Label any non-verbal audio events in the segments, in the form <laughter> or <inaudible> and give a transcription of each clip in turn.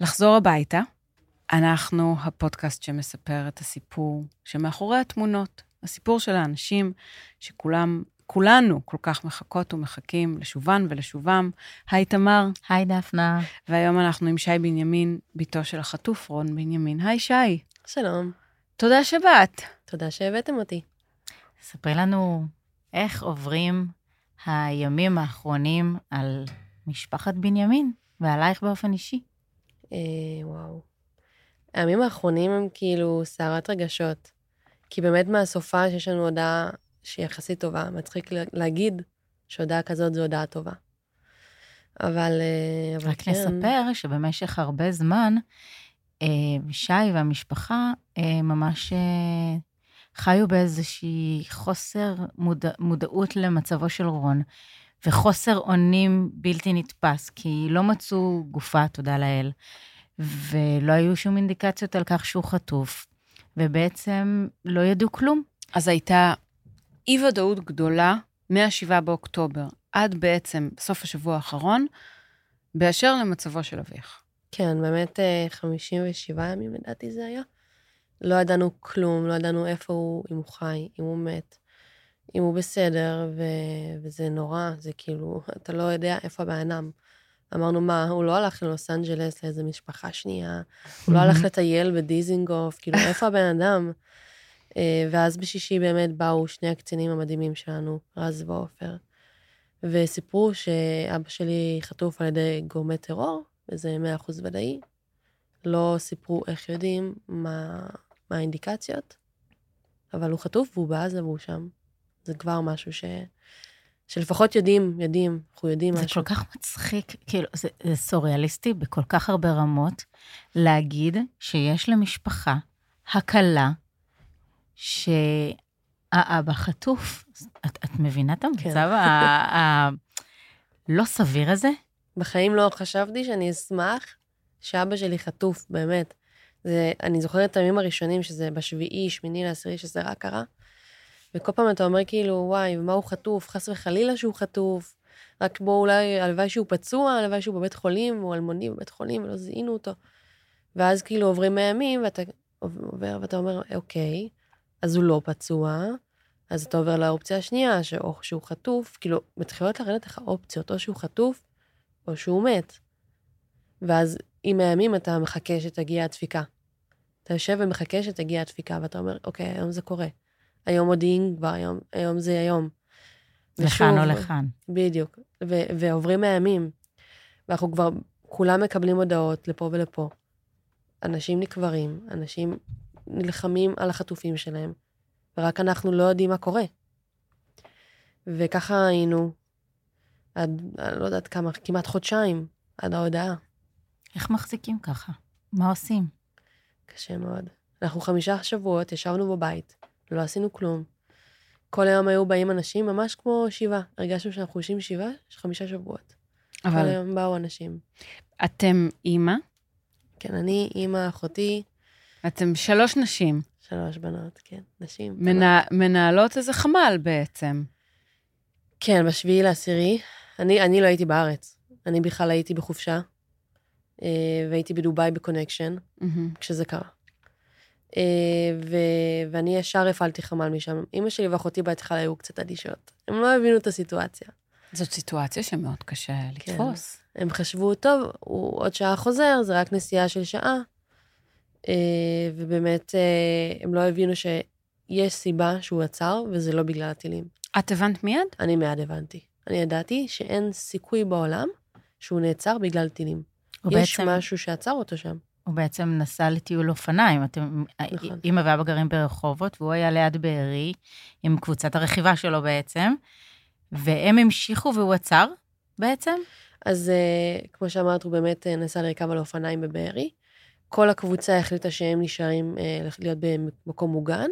לחזור הביתה. אנחנו הפודקאסט שמספר את הסיפור שמאחורי התמונות, הסיפור של האנשים שכולם, כולנו כל כך מחכות ומחכים לשובן ולשובם. היי תמר. היי דפנה. והיום אנחנו עם שי בנימין, בתו של החטוף רון בנימין. היי שי. שלום. תודה שבאת. תודה שהבאתם אותי. ספרי לנו איך עוברים הימים האחרונים על משפחת בנימין ועלייך באופן אישי. אה, וואו. הימים האחרונים הם כאילו סערת רגשות. כי באמת מהסופה שיש לנו הודעה שהיא יחסית טובה. מצחיק להגיד שהודעה כזאת זו הודעה טובה. אבל, אה, אבל רק כן. נספר שבמשך הרבה זמן, אה, שי והמשפחה אה, ממש חיו באיזושהי חוסר מודע, מודעות למצבו של רון, וחוסר אונים בלתי נתפס, כי לא מצאו גופה, תודה לאל, ולא היו שום אינדיקציות על כך שהוא חטוף, ובעצם לא ידעו כלום. אז הייתה אי-ודאות גדולה מ-7 באוקטובר עד בעצם סוף השבוע האחרון, באשר למצבו של אביך. כן, באמת 57 אה, ימים לדעתי זה היה. לא ידענו כלום, לא ידענו איפה הוא, אם הוא חי, אם הוא מת, אם הוא בסדר, ו... וזה נורא, זה כאילו, <laughs> אתה לא יודע איפה הבן אדם. אמרנו, מה, הוא לא הלך ללוס אנג'לס לאיזה משפחה שנייה, הוא לא הלך לטייל בדיזינגוף, כאילו, איפה הבן אדם? אה, ואז בשישי באמת באו שני הקצינים המדהימים שלנו, רז ועופר, וסיפרו שאבא שלי חטוף על ידי גורמי טרור, וזה 100% ודאי. לא סיפרו איך יודעים, מה, מה האינדיקציות, אבל הוא חטוף והוא בעזה והוא שם. זה כבר משהו ש... שלפחות יודעים, יודעים, אנחנו יודעים זה משהו. זה כל כך מצחיק, כאילו, זה, זה סוריאליסטי בכל כך הרבה רמות, להגיד שיש למשפחה הקלה שהאבא חטוף. את, את מבינה את המצב כן. הלא סביר הזה? בחיים לא חשבתי שאני אשמח שאבא שלי חטוף, באמת. זה, אני זוכרת את הימים הראשונים, שזה בשביעי, שמיני לעשירי, שזה רק קרה. וכל פעם אתה אומר כאילו, וואי, מה הוא חטוף? חס וחלילה שהוא חטוף. רק בוא אולי, הלוואי שהוא פצוע, הלוואי שהוא בבית חולים, הוא אלמוני בבית חולים, ולא זיהינו אותו. ואז כאילו עוברים הימים, ואתה עובר ואתה אומר, אוקיי, אז הוא לא פצוע, אז אתה עובר לאופציה השנייה, שאו שהוא חטוף, כאילו, מתחילות לרדת לך אופציות, או שהוא חטוף, או שהוא מת. ואז עם הימים אתה מחכה שתגיע הדפיקה. אתה יושב ומחכה שתגיע הדפיקה, ואתה אומר, אוקיי, היום זה קורה. היום מודיעין כבר, היום, היום זה היום. לכאן או לכאן. בדיוק. ו- ועוברים הימים, ואנחנו כבר, כולם מקבלים הודעות לפה ולפה. אנשים נקברים, אנשים נלחמים על החטופים שלהם, ורק אנחנו לא יודעים מה קורה. וככה היינו עד, אני לא יודעת כמה, כמעט חודשיים, עד ההודעה. איך מחזיקים ככה? מה עושים? קשה מאוד. אנחנו חמישה שבועות ישבנו בבית, לא עשינו כלום. כל היום היו באים אנשים, ממש כמו שבעה. הרגשנו שאנחנו יושבים שבעה, חמישה שבועות. אבל... כל היום באו אנשים. אתם אימא? כן, אני, אימא, אחותי. אתם שלוש נשים. שלוש בנות, כן, נשים. מנה... מנהלות איזה חמ"ל בעצם. כן, בשביעי לעשירי. אני, אני לא הייתי בארץ. אני בכלל הייתי בחופשה, אה, והייתי בדובאי בקונקשן, mm-hmm. כשזה קרה. אה, ו... ואני ישר הפעלתי חמ"ל משם. אימא שלי ואחותי בהתחלה היו קצת אדישות. הם לא הבינו את הסיטואציה. זאת סיטואציה שמאוד קשה כן. לתפוס. הם חשבו, טוב, הוא עוד שעה חוזר, זה רק נסיעה של שעה. אה, ובאמת, הם לא הבינו שיש סיבה שהוא עצר, וזה לא בגלל הטילים. את הבנת מיד? אני מיד הבנתי. אני ידעתי שאין סיכוי בעולם שהוא נעצר בגלל טילים. יש בעצם... משהו שעצר אותו שם. הוא בעצם נסע לטיול אופניים. אתם, נכון. אימא ואבא גרים ברחובות, והוא היה ליד בארי, עם קבוצת הרכיבה שלו בעצם, והם המשיכו והוא עצר בעצם? אז uh, כמו שאמרת, הוא באמת uh, נסע לרכב על אופניים בבארי. כל הקבוצה החליטה שהם נשארים uh, להיות במקום מוגן,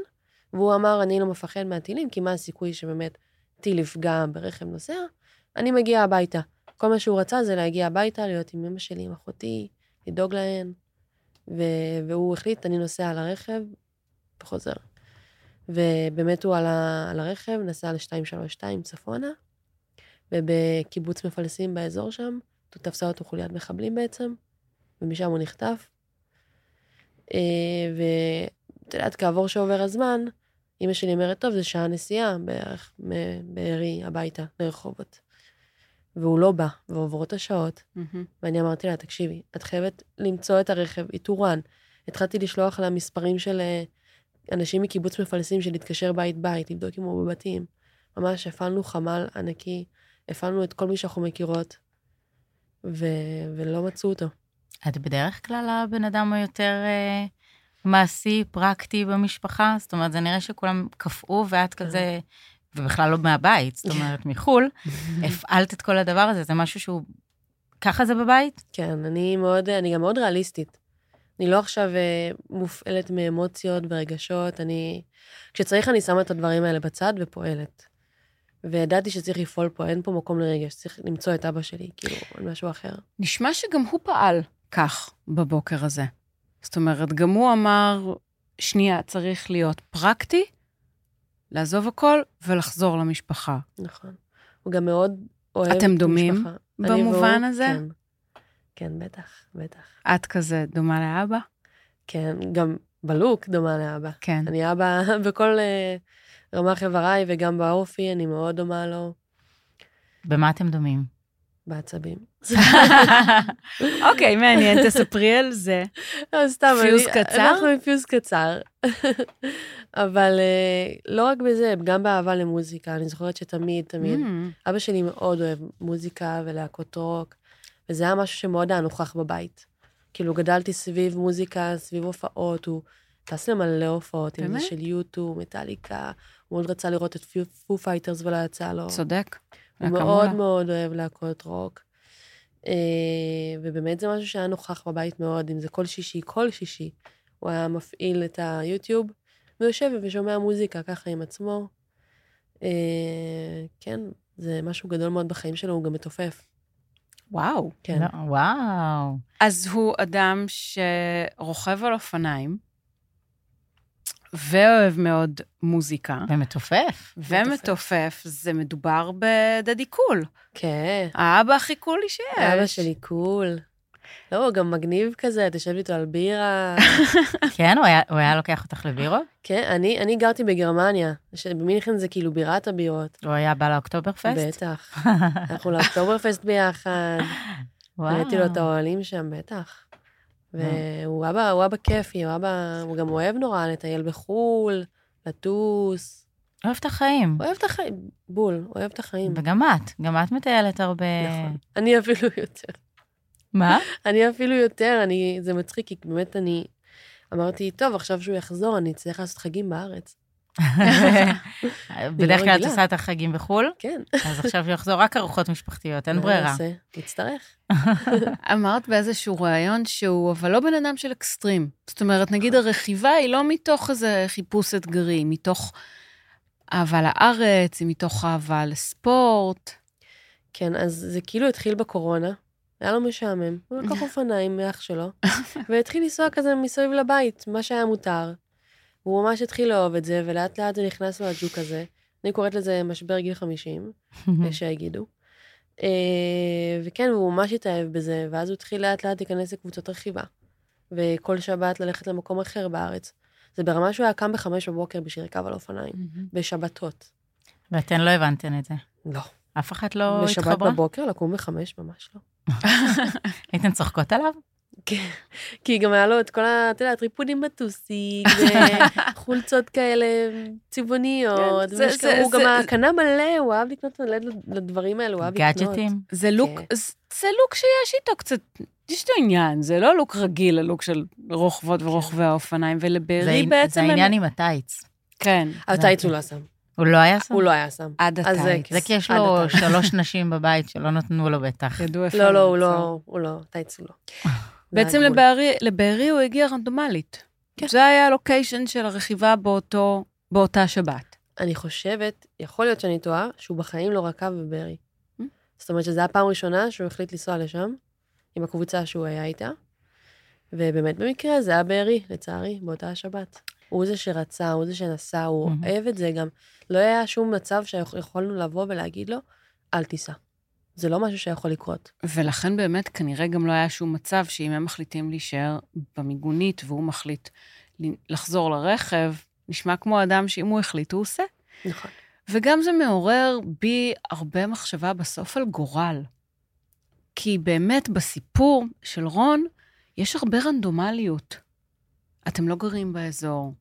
והוא אמר, אני לא מפחד מהטילים, כי מה הסיכוי שבאמת טיל יפגע ברכב נוסע? אני מגיע הביתה. כל מה שהוא רצה זה להגיע הביתה, להיות עם אמא שלי, עם אחותי, לדאוג להן. ו- והוא החליט, אני נוסע על הרכב וחוזר. ובאמת הוא על, ה- על הרכב, נסע ל-232 צפונה, ובקיבוץ מפלסים באזור שם, תפסה אותו חוליית מחבלים בעצם, ומשם הוא נחטף. אה, ואת יודעת, כעבור שעובר הזמן, אימא שלי אומרת, טוב, זה שעה נסיעה בערך מבארי הביתה, לרחובות. והוא לא בא, ועוברות השעות, מהמם. ואני אמרתי לה, תקשיבי, את חייבת למצוא את הרכב, איתורן. התחלתי לשלוח לה מספרים של אה, אנשים מקיבוץ מפלסים של להתקשר בית-בית, לבדוק אם הוא בבתים. ממש הפעלנו חמ"ל ענקי, הפעלנו את כל מי שאנחנו מכירות, ו... ולא מצאו אותו. את בדרך כלל הבן אדם היותר אה, מעשי, פרקטי במשפחה? זאת אומרת, זה נראה שכולם קפאו ואת כזה, ובכלל לא מהבית, זאת אומרת, מחו"ל, <laughs> הפעלת את כל הדבר הזה, זה משהו שהוא... ככה זה בבית? כן, אני מאוד, אני גם מאוד ריאליסטית. אני לא עכשיו אה, מופעלת מאמוציות ורגשות, אני... כשצריך אני שמה את הדברים האלה בצד ופועלת. וידעתי שצריך לפעול פה, אין פה מקום לרגש, צריך למצוא את אבא שלי, כאילו, על משהו אחר. נשמע שגם הוא פעל כך בבוקר הזה. זאת אומרת, גם הוא אמר, שנייה, צריך להיות פרקטי, לעזוב הכל ולחזור למשפחה. נכון. הוא גם מאוד אוהב אתם דומים משפחה. אני במובן והוא, הזה? כן. כן, בטח, בטח. את כזה דומה לאבא? כן, גם בלוק דומה לאבא. כן. אני אבא <laughs> בכל אה, רמ"ח איבריי, וגם באופי, אני מאוד דומה לו, במה אתם דומים? בעצבים. <laughs> אוקיי, מעניין, תספרי על זה. לא, סתם, פיוז אני- קצר? אנחנו עם פיוז קצר. אבל אה, לא רק בזה, גם באהבה למוזיקה, אני זוכרת שתמיד, תמיד, Mm, אבא שלי מאוד אוהב מוזיקה ולהקות רוק, וזה היה משהו שמאוד היה נוכח בבית. כאילו, גדלתי סביב מוזיקה, סביב הופעות, הוא טס למלא הופעות, אם זה באמת? של U2, Metallica, הוא מאוד רצה לראות את Foo Fighters ולא יצא לו. צודק. הוא מאוד. מאוד אוהב להקות רוק. אה, ובאמת זה משהו שהיה נוכח בבית מאוד, אם זה כל שישי, כל שישי. הוא היה מפעיל את ה YouTube, ויושב ושומע מוזיקה ככה עם עצמו. אה, כן, זה משהו גדול מאוד בחיים שלו, הוא גם מתופף. וואו. כן. לא, וואו. אז הוא אדם שרוכב על אופניים, ואוהב מאוד מוזיקה, ומתופף. ומתופף, זה מדובר בדדי קול. כן, האבא הכי קולי שיש. אבא שלי קול. לא, הוא גם מגניב כזה, תשב איתו על בירה. <laughs> כן, הוא היה- הוא היה לוקח אותך לבירות? כן, אני, אני גרתי בגרמניה, שבמינכן זה כאילו בירת הבירות. הוא היה בא לאוקטוברפסט? בטח. <laughs> אנחנו לאוקטוברפסט ביחד. וואו. ראיתי לו את האוהלים שם, בטח. והוא אבא, הוא אבא כיפי, הוא אבא, הוא גם אוהב נורא לטייל בחו"ל, לטוס. אוהב את החיים. אוהב את החיים, בול, אוהב את החיים. וגם את, גם את מטיילת הרבה. נכון. אני אפילו יותר. מה? אני אפילו יותר, אני, זה מצחיק, כי באמת אני אמרתי, טוב, עכשיו שהוא יחזור, אני אצטרך לעשות חגים בארץ. <laughs> בדרך כלל את. עושה את החגים בחו"ל, כן. אז עכשיו הוא יחזור רק ארוחות משפחתיות, אין מה ברירה. נעשה? נצטרך. <laughs> אמרת באיזשהו ראיון שהוא, אבל לא בן אדם של אקסטרים. זאת אומרת, נגיד הרכיבה היא לא מתוך איזה חיפוש אתגרי, מתוך אהבה לארץ, היא מתוך אהבה לספורט. כן, אז זה כאילו התחיל בקורונה, היה לו משעמם. הוא <laughs> לקח אופניים מאח שלו, <laughs> והתחיל לנסוע כזה מסביב לבית, מה שהיה מותר. הוא ממש התחיל לאהוב את זה, ולאט לאט זה נכנס לו הג'וק הזה. אני קוראת לזה משבר גיל 50, <laughs> יש שיגידו. אה, וכן, הוא ממש התאהב בזה, ואז הוא התחיל לאט לאט להיכנס לקבוצות רכיבה. וכל שבת ללכת למקום אחר בארץ. זה ברמה שהוא היה קם בחמש בבוקר בשביל לרכב על אופניים, בשבתות. ואתן לא הבנתן את זה. לא. אף אחת לא בשבת התחברה? בבוקר לקום בחמש, ממש לא. <laughs> הייתן צוחקות עליו? כן, כי גם היה לו את כל ה... אתה יודע, טריפודים בטוסיק, וחולצות <laughs> כאלה צבעוניות. כן, זה- זה- הוא גם זה- קנה מלא, הוא אהב לקנות מלא לדברים האלו, הוא אהב לקנות. גאדג'טים? זה look, כן. זה, זה look שיש איתו קצת, יש לו עניין, זה לא look רגיל, ה look של רוכבות ורוכבי האופניים, זה ולבארי זה בעצם... הם- העניין עם הטייץ. כן, הטייץ הוא לא שם. הוא לא היה שם? הוא לא היה שם. עד אז זה- הטייץ. זה כי יש לו הטייץ. שלוש נשים בבית שלא נתנו לו בטח. ידעו איפה לא, לא, הוא. לא, הוא לא, טייץ הוא לא. <laughs> בעצם זה הגבול. לבארי, לבארי הוא הגיע רנדומלית. כן. זה היה הלוקיישן של הרכיבה באותו, באותה שבת. אני חושבת, יכול להיות שאני טועה, שהוא בחיים לא רקב בברי. Mm. זאת אומרת שזו הפעם הראשונה שהוא החליט לנסוע לשם, עם הקבוצה שהוא היה איתה, ובאמת במקרה זה היה בארי, לצערי, באותה השבת. הוא זה שרצה, הוא זה שנסע, הוא Mhm. אוהב את זה גם. לא היה שום מצב שיכולנו לבוא ולהגיד לו, אל תיסע. זה לא משהו שיכול לקרות. ולכן באמת כנראה גם לא היה שום מצב שאם הם מחליטים להישאר במיגונית והוא מחליט לחזור לרכב, נשמע כמו אדם שאם הוא החליט, הוא עושה. נכון. וגם זה מעורר בי הרבה מחשבה בסוף על גורל. כי באמת בסיפור של רון יש הרבה רנדומליות. אתם לא גרים באזור,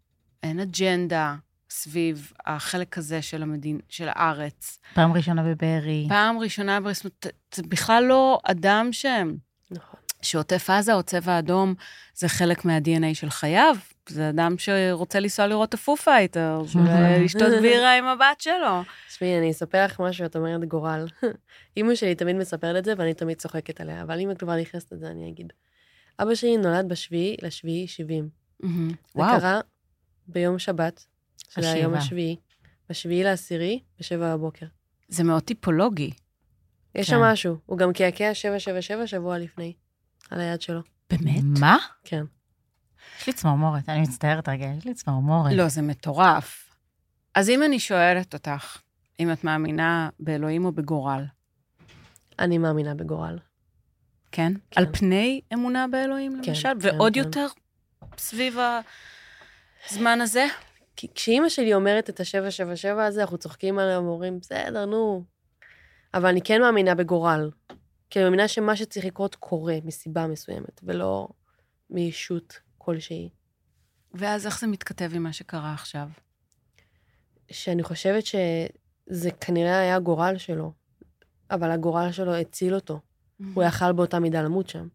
אין אג'נדה סביב החלק הזה של, המדין, של הארץ. פעם ראשונה בבארי. פעם ראשונה, זאת אומרת, זה בכלל לא אדם ש... נכון. שעוטף עזה או צבע אדום זה חלק מה-DNA של חייו. זה אדם שרוצה לנסוע לראות את ה Foo Fighters, ולשתות <laughs> בירה עם הבת שלו. תשמעי, אני אספר לך משהו, את אומרת גורל. <laughs> אימא שלי תמיד מספרת את זה, ואני תמיד צוחקת עליה, אבל אם את כבר נכנסת לזה, אני אגיד. אבא שלי נולד בשביעי לשביעי 70. מהמם. זה וואו, קרה ביום שבת, שזה היום. השביעי, בשביעי לעשירי, בשבע בבוקר. זה מאוד טיפולוגי. יש כן. שם משהו, הוא גם קעקע 777 שבוע לפני, על היד שלו. באמת? מה? כן. יש לי צמרמורת, אני מצטערת רגע, יש לי צמרמורת. לא, זה מטורף. אז אם אני שואלת אותך, אם את מאמינה באלוהים או בגורל, אני מאמינה בגורל. כן? כן. על פני אמונה באלוהים, כן, למשל? כן, ועוד כן. יותר סביב הזמן הזה? כי כשאימא שלי אומרת את ה-777 הזה, אנחנו צוחקים עליה ואומרים, בסדר, נו. אבל אני כן מאמינה בגורל. כי אני מאמינה שמה שצריך לקרות קורה מסיבה מסוימת, ולא מישות כלשהי. ואז איך זה מתכתב עם מה שקרה עכשיו? שאני חושבת שזה כנראה היה הגורל שלו, אבל הגורל שלו הציל אותו. הוא יכל באותה מידה למות שם.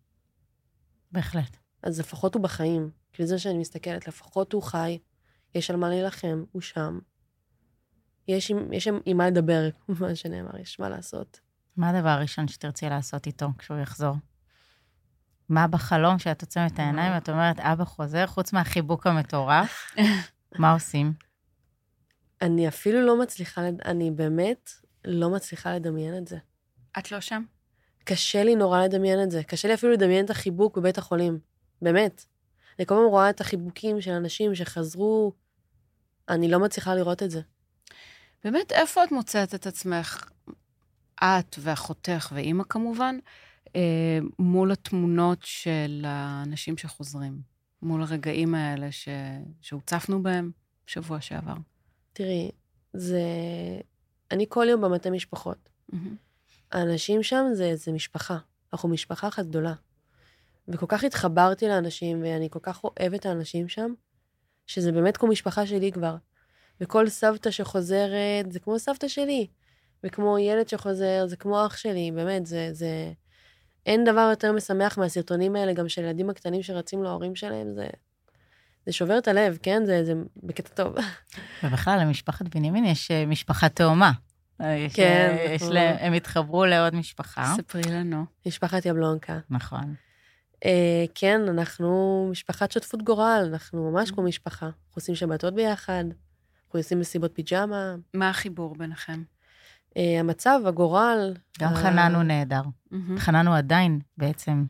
בהחלט. אז לפחות הוא בחיים. כאילו זה שאני מסתכלת, לפחות הוא חי, יש על מה להילחם, הוא שם. יש יש עם, עם מה לדבר, <laughs> מה שנאמר, יש מה לעשות. מה הדבר הראשון שתרצי לעשות איתו כשהוא יחזור? מה בחלום שאת עוצמת את העיניים ואת אומרת, אבא חוזר, חוץ מהחיבוק המטורף, <laughs> מה עושים? אני אפילו לא מצליחה, לד... אני באמת לא מצליחה לדמיין את זה. את לא שם? קשה לי נורא לדמיין את זה. קשה לי אפילו לדמיין את החיבוק בבית החולים. באמת. אני כל הזמן רואה את החיבוקים של אנשים שחזרו, אני לא מצליחה לראות את זה. באמת, איפה את מוצאת את עצמך, את ואחותך ואימא כמובן, אה, מול התמונות של האנשים שחוזרים? מול הרגעים האלה ש... שהוצפנו בהם בשבוע שעבר. תראי, זה... אני כל יום במטה משפחות. מהמם. האנשים שם זה, זה משפחה. אנחנו משפחה אחת גדולה. וכל כך התחברתי לאנשים, ואני כל כך אוהבת את האנשים שם, שזה באמת כמו משפחה שלי כבר. וכל סבתא שחוזרת, זה כמו סבתא שלי. וכמו ילד שחוזר, זה כמו אח שלי, באמת, זה... זה... אין דבר יותר משמח מהסרטונים האלה, גם של ילדים הקטנים שרצים להורים שלהם, זה... זה שובר את הלב, כן? זה, זה בקטע טוב. ובכלל, למשפחת בנימין יש אה, משפחה תאומה. אה, יש, כן, אה, יש אנחנו- להם- הם התחברו לעוד משפחה. ספרי לנו. משפחת יבלונקה. נכון. אה, כן, אנחנו משפחת שותפות גורל, אנחנו ממש כמו משפחה. אנחנו עושים שבתות ביחד, אנחנו עושים מסיבות פיג'מה. מה החיבור ביניכם? אה, המצב, הגורל... גם אה, חנן הוא נהדר. מהמם. חנן הוא עדיין בעצם,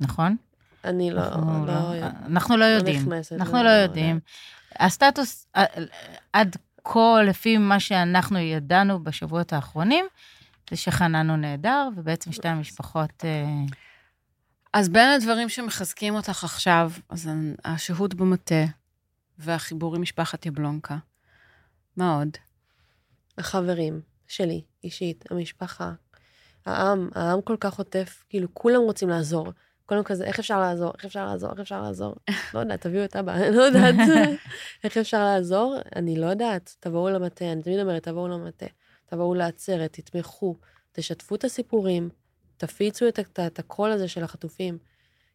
נכון? אני לא... אנחנו לא, לא- אנחנו לא יודעים. נכנסת אנחנו לא לא יודעים. הסטטוס, אה, עד כה, לפי מה שאנחנו ידענו בשבועות האחרונים, זה שחנן הוא נהדר, ובעצם שתי המשפחות... אה, אז בין הדברים שמחזקים אותך עכשיו, אז השהות במטה והחיבור עם משפחת יבלונקה. מה עוד? החברים שלי, אישית, המשפחה, העם, העם כל כך עוטף, כאילו, כולם רוצים לעזור. כולם כזה, איך אפשר לעזור? איך אפשר לעזור? איך אפשר לעזור? לא יודעת, תביאו את אבא, אני לא יודעת. <laughs> איך אפשר לעזור? אני לא יודעת. תבואו למטה, אני תמיד אומרת, תבואו למטה. תבואו לעצרת, תתמכו, תשתפו את הסיפורים, תפיצו את, את, את הקול הזה של החטופים.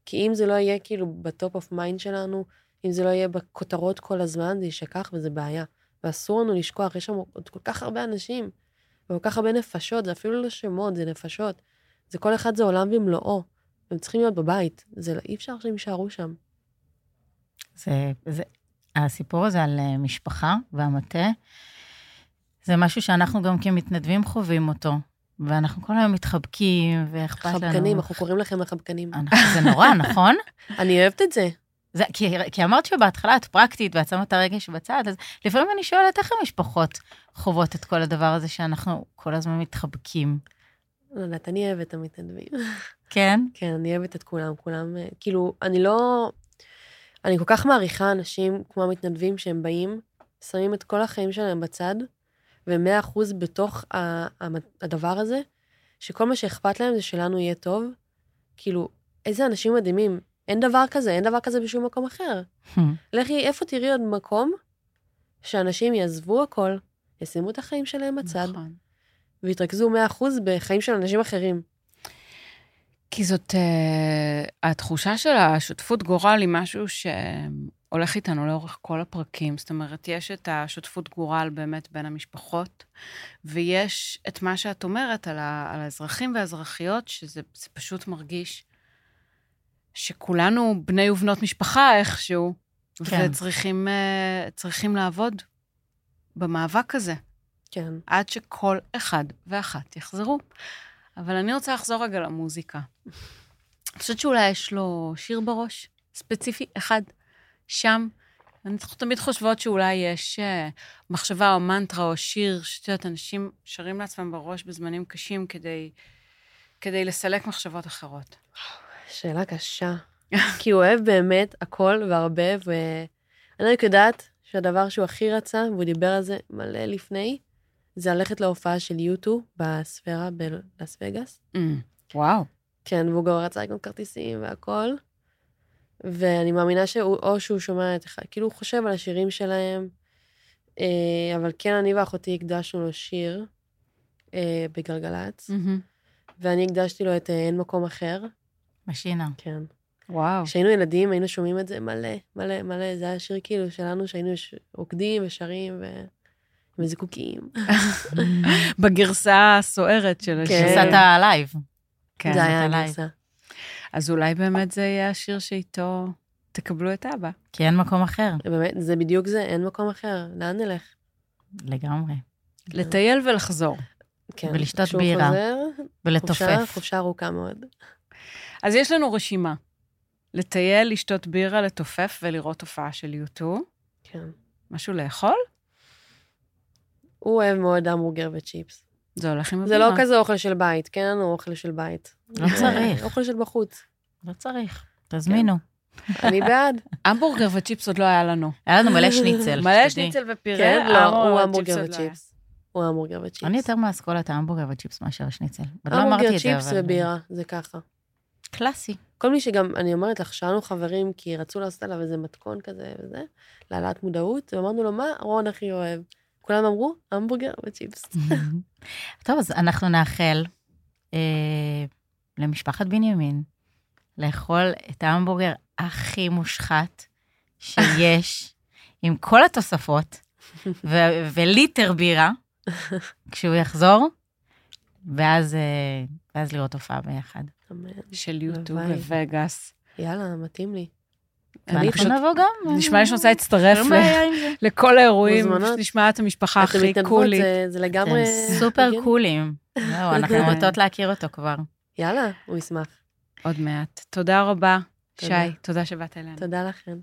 כי אם זה לא יהיה כאילו ב top of mind שלנו, אם זה לא יהיה בכותרות כל הזמן, זה יישכח וזה בעיה. ואסור לנו לשכוח, יש שם עוד כל כך הרבה אנשים, וכל כך הרבה נפשות, זה אפילו לא שמות, זה נפשות. זה כל אחד זה עולם ומלואו. הם צריכים להיות בבית, זה לא, אי אפשר שהם יישארו שם. זה, זה, הסיפור הזה על אה, משפחה והמטה, זה משהו שאנחנו גם כמתנדבים חווים אותו, ואנחנו כל היום מתחבקים, ואכפת לנו. חבקנים, אנחנו קוראים לכם החבקנים. זה נורא, <laughs> נכון? אני אוהבת את זה. זה, כי, כי אמרת שבהתחלה את פרקטית ואת שמה את הרגש בצד, אז לפעמים אני שואלת איך המשפחות חוות את כל הדבר הזה שאנחנו כל הזמן מתחבקים. לא יודעת, אני אוהבת את המתנדבים. כן? כן, אני אוהבת את כולם, כולם, אה, כאילו, אני לא... אני כל כך מעריכה אנשים כמו המתנדבים שהם באים, שמים את כל החיים שלהם בצד, ומאה אחוז בתוך ה- ה- הדבר הזה, שכל מה שאכפת להם זה שלנו יהיה טוב. כאילו, איזה אנשים מדהימים. אין דבר כזה, אין דבר כזה בשום מקום אחר. לכי, איפה תראי עוד מקום שאנשים יעזבו הכל, ישימו את החיים שלהם בצד, נכון. ויתרכזו 100% בחיים של אנשים אחרים. כי זאת, uh, התחושה של השותפות גורל היא משהו שהולך איתנו לאורך כל הפרקים. זאת אומרת, יש את השותפות גורל באמת בין המשפחות, ויש את מה שאת אומרת על, ה, על האזרחים והאזרחיות, שזה זה פשוט מרגיש שכולנו בני ובנות משפחה איכשהו, כן. וצריכים צריכים לעבוד במאבק הזה. כן. עד שכל אחד ואחת יחזרו. אבל אני רוצה לחזור רגע למוזיקה. אני חושבת שאולי יש לו שיר בראש, ספציפי, אחד, שם. אנחנו תמיד חושבות שאולי יש uh, מחשבה או מנטרה או שיר, שאת יודעת, אנשים שרים לעצמם בראש בזמנים קשים כדי, כדי לסלק מחשבות אחרות. שאלה קשה. <laughs> כי הוא אוהב באמת הכל והרבה, ואני רק יודעת שהדבר שהוא הכי רצה, והוא דיבר על זה מלא לפני, זה ללכת להופעה של יוטו בספירה בלאס וגאס. Mm, וואו. כן, והוא גם רצה לקנות כרטיסים והכל. ואני מאמינה שהוא, או שהוא שומע את אחד, כאילו הוא חושב על השירים שלהם, אה, אבל כן, אני ואחותי הקדשנו לו שיר אה, בגלגלצ, מהמם. ואני הקדשתי לו את אה, אין מקום אחר, משינה. כן. וואו. כשהיינו ילדים היינו שומעים את זה מלא, מלא, מלא, זה היה שיר כאילו שלנו שהיינו רוקדים ושרים ו... עם זיקוקים. <laughs> בגרסה הסוערת של. כן. גרסת ה live. כן. זה היה. הגרסה. אז אולי באמת זה יהיה השיר שאיתו תקבלו את אבא. כי אין מקום אחר. באמת, זה בדיוק זה, אין מקום אחר, לאן נלך? לגמרי. לטייל ולחזור. כן. ולשתות בירה. חוזר, חופשה, ולתופף. חופשה ארוכה מאוד. אז יש לנו רשימה. לטייל, לשתות בירה, לתופף ולראות הופעה של U2. כן. משהו לאכול? הוא אוהב מאוד המבורגר וצ'יפס. זה הולך עם זה הבירה. לא כזה אוכל של בית, כן לנו אוכל של בית. לא זה צריך. אוכל של בחוץ. לא צריך. תזמינו. אני בעד. <laughs> המבורגר וצ'יפס עוד לא היה לנו. היה לנו מלא שניצל. מלא. שניצל ופירה, כן, לא, הוא המבורגר לא. וצ'יפס. הוא המבורגר וצ'יפס. אני יותר מאסכולת ההמבורגר וצ'יפס מאשר שניצל. עוד לא אמרתי המבורגר זה, צ'יפס. ובירה, זה ככה. קלאסי. כל מי שגם, אני אומרת לך, שאלנו חברים, כי רצו לעשות עליו איזה מתכון כזה וזה, להעלאת מודעות, ואמרנו לו, מה רון הכי אוהב? כולם אמרו, המבורגר וצ'יפס. <laughs> טוב, אז אנחנו נאחל אה, למשפחת בנימין לאכול את ההמבורגר הכי מושחת שיש, <laughs> עם כל התוספות, ו- וליטר בירה, כשהוא יחזור, ואז, אה, ואז לראות הופעה ביחד. אמן. של יוטו הלוואי. בווגאס. יאללה, מתאים לי. פשוט, נבוא גם. נשמע לי שאני רוצה להצטרף אין ל- בעיה עם זה. לכל האירועים, נשמע את המשפחה הכי קולית. זה- לגמרי... אתם סופר. קולים. זהו, אנחנו כן. רוצות להכיר אותו כבר. יאללה, הוא ישמח. עוד מעט. תודה רבה. שי, תודה שבאת אלינו. תודה לכם.